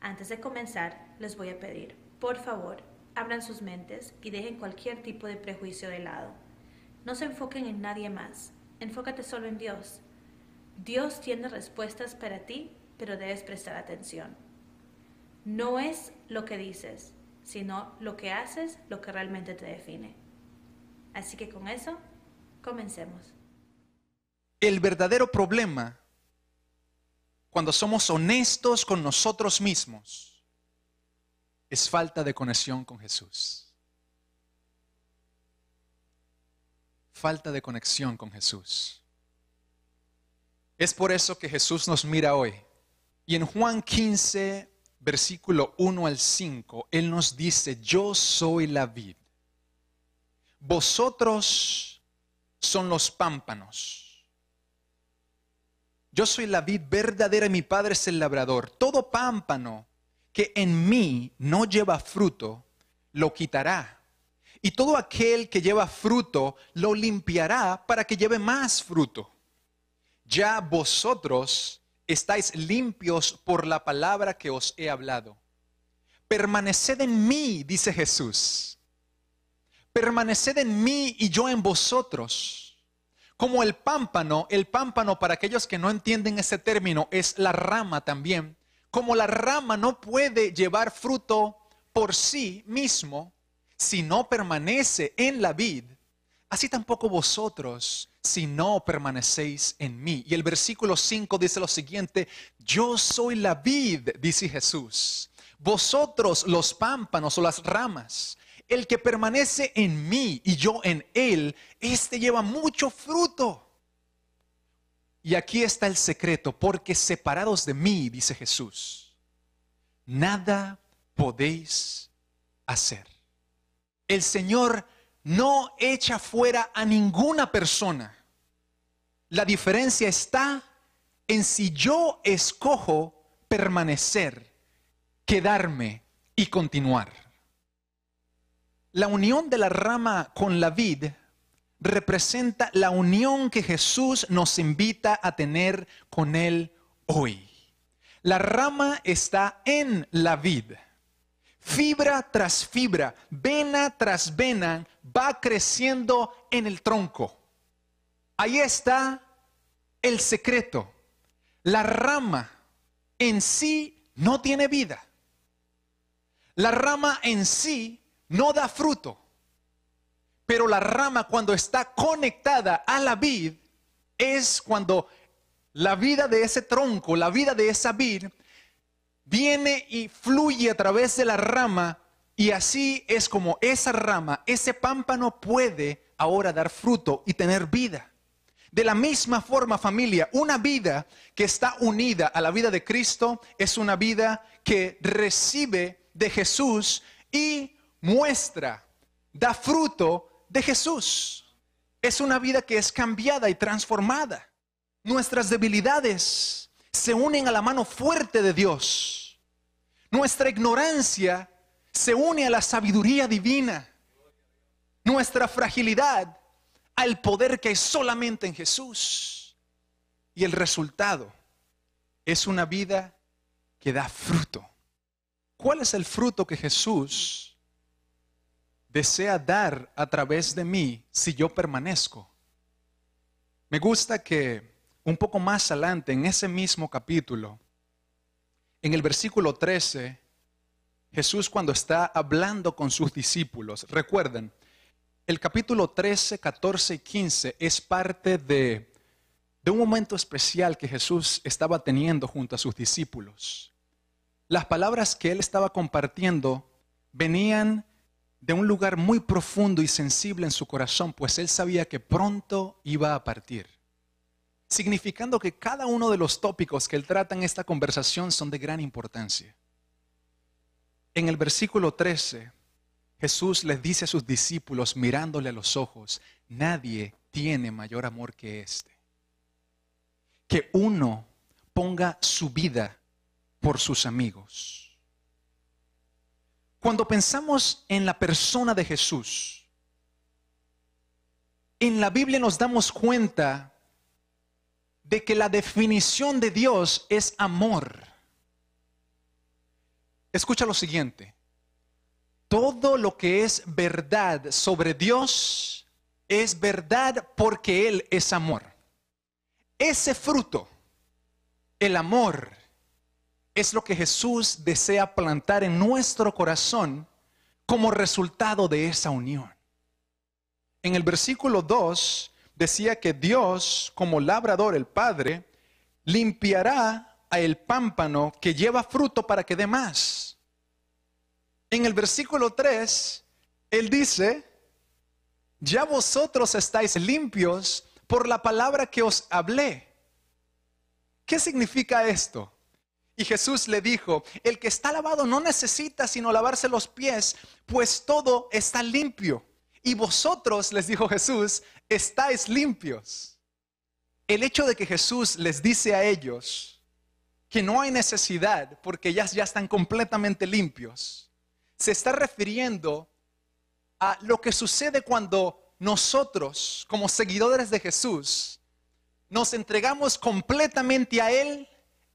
Antes de comenzar, les voy a pedir, por favor, abran sus mentes y dejen cualquier tipo de prejuicio de lado. No se enfoquen en nadie más, enfócate solo en Dios. Dios tiene respuestas para ti, pero debes prestar atención. No es lo que dices, sino lo que haces lo que realmente te define. Así que con eso, comencemos. El verdadero problema, cuando somos honestos con nosotros mismos, es falta de conexión con Jesús. Falta de conexión con Jesús. Es por eso que Jesús nos mira hoy. Y en Juan 15, versículo 1 al 5, Él nos dice, yo soy la vid. Vosotros son los pámpanos. Yo soy la vid verdadera y mi Padre es el labrador. Todo pámpano que en mí no lleva fruto, lo quitará. Y todo aquel que lleva fruto, lo limpiará para que lleve más fruto ya vosotros estáis limpios por la palabra que os he hablado. Permaneced en mí, dice Jesús. Permaneced en mí y yo en vosotros. Como el pámpano, el pámpano para aquellos que no entienden ese término es la rama también. Como la rama no puede llevar fruto por sí mismo si no permanece en la vid, así tampoco vosotros si no permanecéis en mí. Y el versículo 5 dice lo siguiente, yo soy la vid, dice Jesús, vosotros los pámpanos o las ramas. El que permanece en mí y yo en él, este lleva mucho fruto. Y aquí está el secreto, porque separados de mí, dice Jesús, nada podéis hacer. El Señor no echa fuera a ninguna persona. La diferencia está en si yo escojo permanecer, quedarme y continuar. La unión de la rama con la vid representa la unión que Jesús nos invita a tener con Él hoy. La rama está en la vid. Fibra tras fibra, vena tras vena, va creciendo en el tronco. Ahí está el secreto. La rama en sí no tiene vida. La rama en sí no da fruto. Pero la rama cuando está conectada a la vid es cuando la vida de ese tronco, la vida de esa vid, viene y fluye a través de la rama y así es como esa rama, ese pámpano puede ahora dar fruto y tener vida. De la misma forma, familia, una vida que está unida a la vida de Cristo es una vida que recibe de Jesús y muestra, da fruto de Jesús. Es una vida que es cambiada y transformada. Nuestras debilidades se unen a la mano fuerte de Dios. Nuestra ignorancia se une a la sabiduría divina. Nuestra fragilidad al poder que hay solamente en Jesús. Y el resultado es una vida que da fruto. ¿Cuál es el fruto que Jesús desea dar a través de mí si yo permanezco? Me gusta que un poco más adelante, en ese mismo capítulo, en el versículo 13, Jesús cuando está hablando con sus discípulos, recuerden, el capítulo 13, 14 y 15 es parte de, de un momento especial que Jesús estaba teniendo junto a sus discípulos. Las palabras que él estaba compartiendo venían de un lugar muy profundo y sensible en su corazón, pues él sabía que pronto iba a partir. Significando que cada uno de los tópicos que él trata en esta conversación son de gran importancia. En el versículo 13, Jesús les dice a sus discípulos mirándole a los ojos, nadie tiene mayor amor que este. Que uno ponga su vida por sus amigos. Cuando pensamos en la persona de Jesús, en la Biblia nos damos cuenta de que la definición de Dios es amor. escucha lo siguiente. Todo lo que es verdad sobre Dios es verdad porque Él es amor. Ese fruto, el amor, es lo que Jesús desea plantar en nuestro corazón como resultado de esa unión. En el versículo 2 decía que Dios, como labrador, el Padre, limpiará a el pámpano que lleva fruto para que dé más. En el versículo 3, Él dice, ya vosotros estáis limpios por la palabra que os hablé. ¿Qué significa esto? Y Jesús le dijo, el que está lavado no necesita sino lavarse los pies, pues todo está limpio. Y vosotros, les dijo Jesús, estáis limpios. El hecho de que Jesús les dice a ellos que no hay necesidad porque ya, ya están completamente limpios, se está refiriendo a lo que sucede cuando nosotros, como seguidores de Jesús, nos entregamos completamente a Él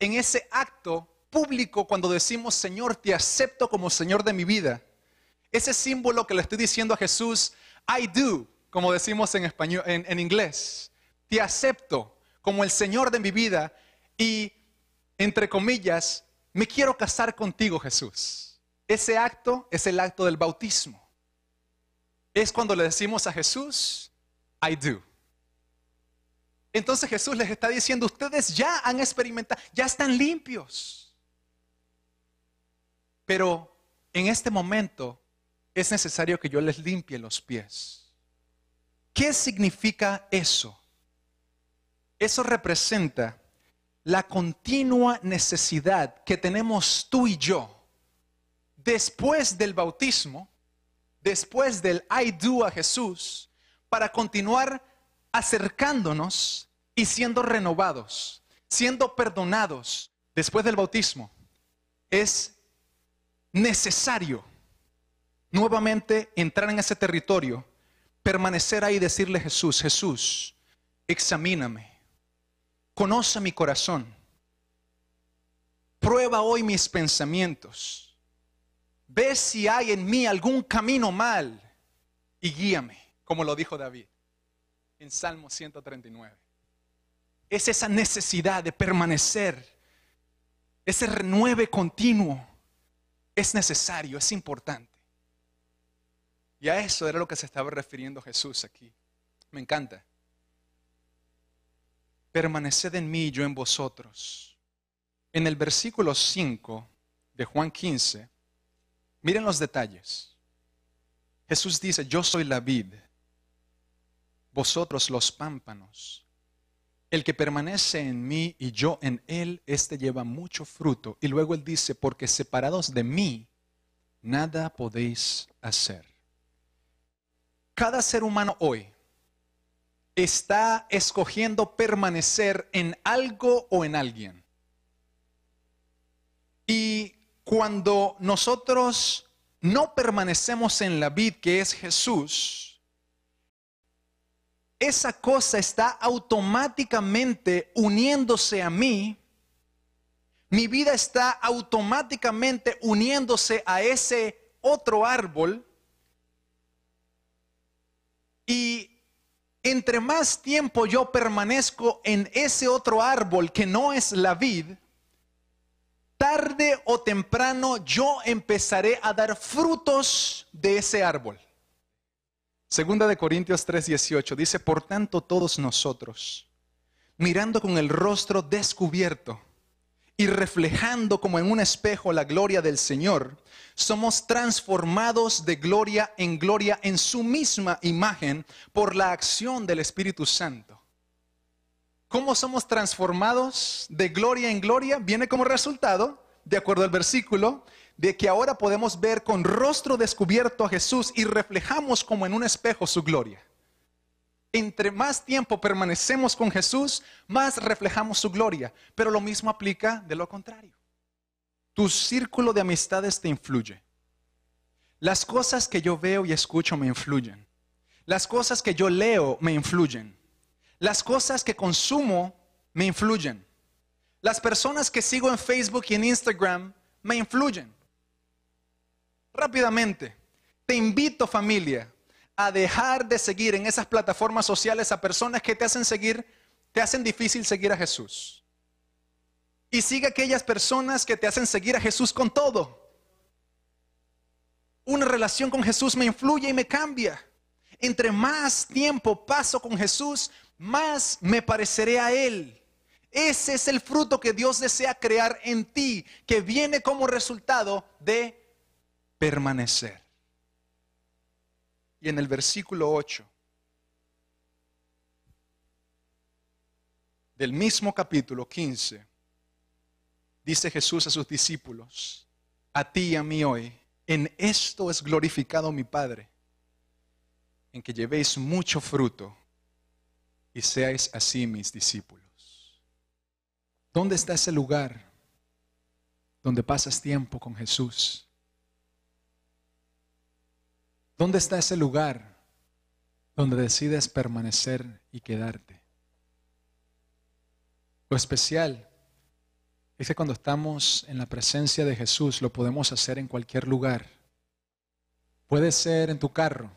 en ese acto público cuando decimos, Señor, te acepto como Señor de mi vida. Ese símbolo que le estoy diciendo a Jesús, I do, como decimos en español, en, inglés. Te acepto como el Señor de mi vida y, entre comillas, me quiero casar contigo, Jesús. Ese acto es el acto del bautismo. Es cuando le decimos a Jesús, I do. Entonces Jesús les está diciendo, ustedes ya han experimentado, ya están limpios. Pero en este momento es necesario que yo les limpie los pies. ¿Qué significa eso? Eso representa la continua necesidad que tenemos tú y yo después del bautismo, después del I do a Jesús, para continuar acercándonos y siendo renovados, siendo perdonados después del bautismo. Es necesario nuevamente entrar en ese territorio, permanecer ahí y decirle a Jesús, Jesús, examíname, conoce mi corazón, prueba hoy mis pensamientos, ve si hay en mí algún camino mal y guíame, como lo dijo David en Salmo 139. Es esa necesidad de permanecer, ese renueve continuo, es necesario, es importante. Y a eso era lo que se estaba refiriendo Jesús aquí. Me encanta. Permaneced en mí yo en vosotros. En el versículo 5 de Juan 15, miren los detalles. Jesús dice, yo soy la vid, vosotros los pámpanos. El que permanece en mí y yo en él, éste lleva mucho fruto. Y luego él dice, porque separados de mí, nada podéis hacer. Cada ser humano hoy está escogiendo permanecer en algo o en alguien. Y cuando nosotros no permanecemos en la vid que es Jesús, esa cosa está automáticamente uniéndose a mí, mi vida está automáticamente uniéndose a ese otro árbol y entre más tiempo yo permanezco en ese otro árbol que no es la vid, tarde o temprano yo empezaré a dar frutos de ese árbol. Segunda de Corintios 3:18 dice, por tanto todos nosotros, mirando con el rostro descubierto y reflejando como en un espejo la gloria del Señor, somos transformados de gloria en gloria en su misma imagen por la acción del Espíritu Santo. ¿Cómo somos transformados de gloria en gloria? Viene como resultado, de acuerdo al versículo, de que ahora podemos ver con rostro descubierto a Jesús y reflejamos como en un espejo su gloria. Entre más tiempo permanecemos con Jesús, más reflejamos su gloria. Pero lo mismo aplica de lo contrario. Tu círculo de amistades te influye. Las cosas que yo veo y escucho me influyen. Las cosas que yo leo me influyen. Las cosas que consumo me influyen. Las personas que sigo en Facebook y en Instagram me influyen. rápidamente, te invito familia a dejar de seguir en esas plataformas sociales a personas que te hacen seguir, te hacen difícil seguir a Jesús. Y sigue aquellas personas que te hacen seguir a Jesús con todo. Una relación con Jesús me influye y me cambia. Entre más tiempo paso con Jesús, más me pareceré a Él. Ese es el fruto que Dios desea crear en ti, que viene como resultado de permanecer. Y en el versículo 8 del mismo capítulo 15, dice Jesús a sus discípulos, a ti y a mí hoy, en esto es glorificado mi Padre, en que llevéis mucho fruto y seáis así mis discípulos. ¿Dónde está ese lugar donde pasas tiempo con Jesús? ¿Dónde está ese lugar donde decides permanecer y quedarte? Lo especial es que cuando estamos en la presencia de Jesús lo podemos hacer en cualquier lugar. Puede ser en tu carro,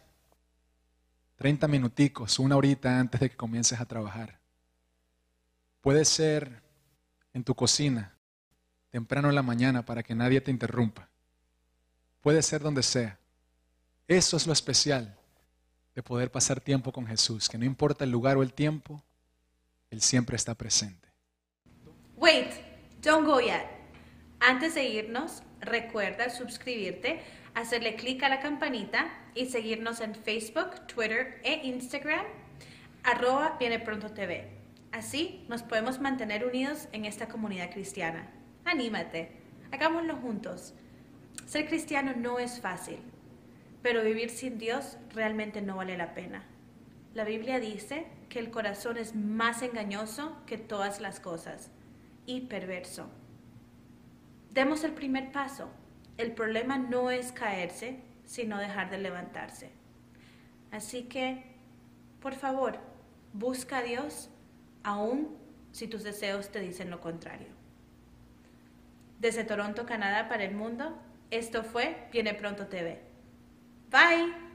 30 minuticos, una horita antes de que comiences a trabajar. Puede ser en tu cocina, temprano en la mañana, para que nadie te interrumpa. Puede ser donde sea. Eso es lo especial de poder pasar tiempo con Jesús, que no importa el lugar o el tiempo, Él siempre está presente. Wait, don't go yet. Antes de irnos, recuerda suscribirte, hacerle clic a la campanita y seguirnos en Facebook, Twitter e Instagram, arroba viene pronto TV. Así nos podemos mantener unidos en esta comunidad cristiana. Anímate, hagámoslo juntos. Ser cristiano no es fácil, pero vivir sin Dios realmente no vale la pena. La Biblia dice que el corazón es más engañoso que todas las cosas y perverso. Demos el primer paso. El problema no es caerse, sino dejar de levantarse. Así que, por favor, busca a Dios aun si tus deseos te dicen lo contrario. Desde Toronto, Canadá, para el mundo, esto fue Viene Pronto TV. Bye.